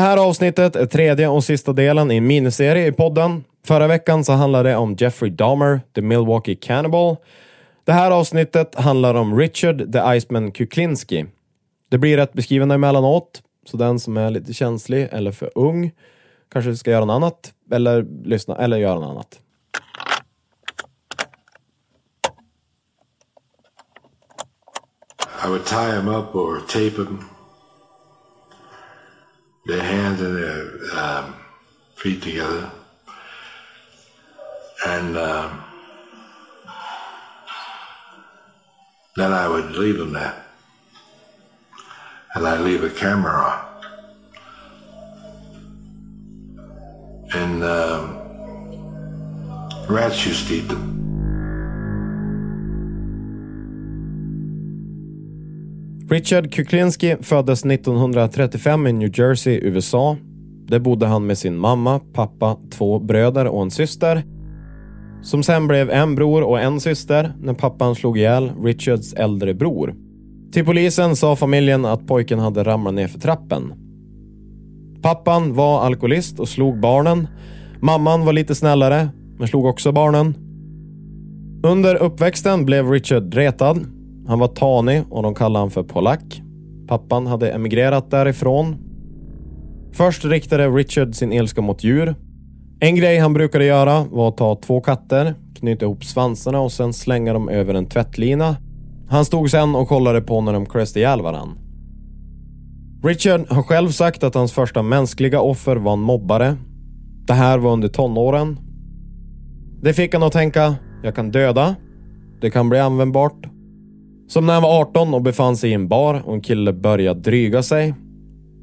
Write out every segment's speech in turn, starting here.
Här avsnittet är tredje och sista delen i en miniserie i podden. Förra veckan så handlade det om Jeffrey Dahmer, The Milwaukee Cannibal. Det här avsnittet handlar om Richard the Iceman Kuklinski. Det blir rätt beskrivande emellanåt, så den som är lite känslig eller för ung kanske ska göra något annat, eller lyssna, eller göra något annat. I would tie him up or tape him their hands and their um, feet together, and um, then I would leave them there, and I'd leave a camera on. And um, rats used to eat them. Richard Kuklinski föddes 1935 i New Jersey, USA. Där bodde han med sin mamma, pappa, två bröder och en syster. Som sen blev en bror och en syster när pappan slog ihjäl Richards äldre bror. Till polisen sa familjen att pojken hade ramlat ner för trappen. Pappan var alkoholist och slog barnen. Mamman var lite snällare, men slog också barnen. Under uppväxten blev Richard retad. Han var tanig och de kallade han för polack. Pappan hade emigrerat därifrån. Först riktade Richard sin ilska mot djur. En grej han brukade göra var att ta två katter, knyta ihop svansarna och sen slänga dem över en tvättlina. Han stod sen och kollade på när de klöste ihjäl varann. Richard har själv sagt att hans första mänskliga offer var en mobbare. Det här var under tonåren. Det fick han att tänka, jag kan döda. Det kan bli användbart. Som när han var 18 och befann sig i en bar och en kille började dryga sig.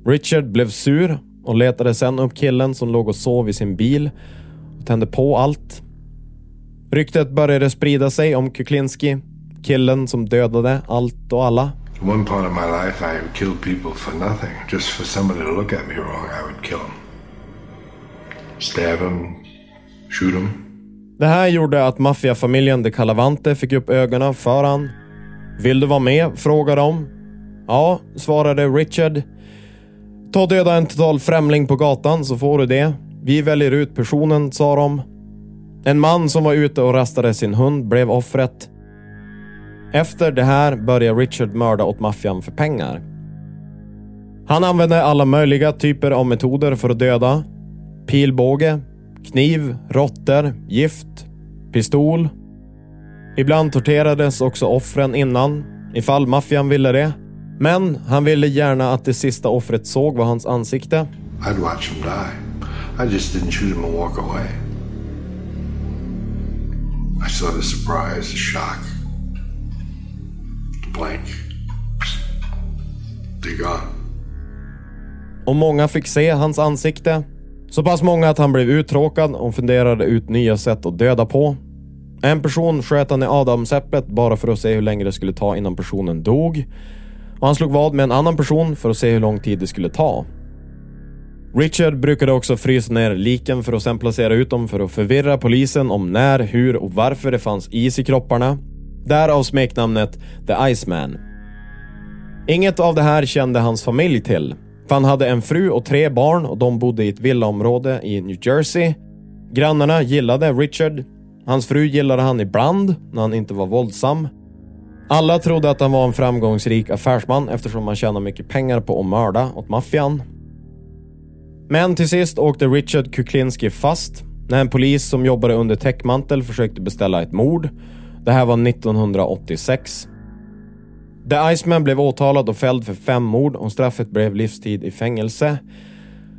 Richard blev sur och letade sen upp killen som låg och sov i sin bil och tände på allt. Ryktet började sprida sig om Kuklinski, killen som dödade allt och alla. One part of my life, I would kill people for nothing. Just for somebody to look at me wrong, I would kill them. Stab them, shoot them. Det här gjorde att maffiafamiljen de Calavante fick upp ögonen för han. Vill du vara med? frågade de. Ja, svarade Richard. Ta och döda en total främling på gatan så får du det. Vi väljer ut personen, sa de. En man som var ute och rastade sin hund blev offret. Efter det här började Richard mörda åt maffian för pengar. Han använde alla möjliga typer av metoder för att döda. Pilbåge, kniv, råttor, gift, pistol. Ibland torterades också offren innan, ifall maffian ville det. Men han ville gärna att det sista offret såg var hans ansikte. I'd watch them die. I just didn't shoot them and walk away. I saw the surprise, the shock, the blank. They're gone. Och många fick se hans ansikte. Så pass många att han blev uttråkad och funderade ut nya sätt att döda på. En person sköt han i adamsäpplet bara för att se hur länge det skulle ta innan personen dog. Och han slog vad med en annan person för att se hur lång tid det skulle ta. Richard brukade också frysa ner liken för att sen placera ut dem för att förvirra polisen om när, hur och varför det fanns is i kropparna. Därav smeknamnet The Iceman. Inget av det här kände hans familj till. För han hade en fru och tre barn och de bodde i ett villaområde i New Jersey. Grannarna gillade Richard. Hans fru gillade han ibland, när han inte var våldsam. Alla trodde att han var en framgångsrik affärsman eftersom han tjänade mycket pengar på att mörda åt maffian. Men till sist åkte Richard Kuklinski fast när en polis som jobbade under täckmantel försökte beställa ett mord. Det här var 1986. The Iceman blev åtalad och fälld för fem mord och straffet blev livstid i fängelse.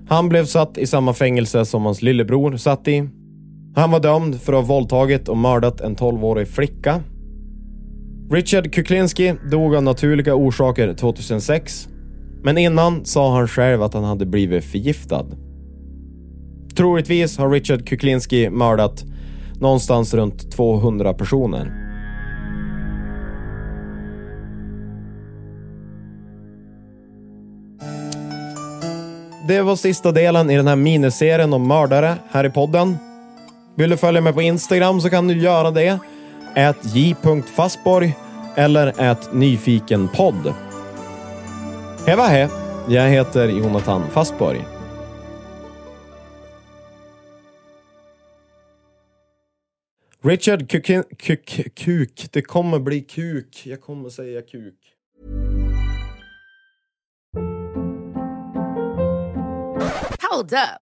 Han blev satt i samma fängelse som hans lillebror satt i. Han var dömd för att ha våldtagit och mördat en 12-årig flicka. Richard Kuklinski dog av naturliga orsaker 2006. Men innan sa han själv att han hade blivit förgiftad. Troligtvis har Richard Kuklinski mördat någonstans runt 200 personer. Det var sista delen i den här miniserien om mördare här i podden. Vill du följa mig på Instagram så kan du göra det. Ät j.fastborg eller ät nyfikenpodd. Heva he! Jag heter Jonathan Fastborg. Richard Kukin, kuk, kuk. Det kommer bli kuk. Jag kommer säga kuk. Hold up.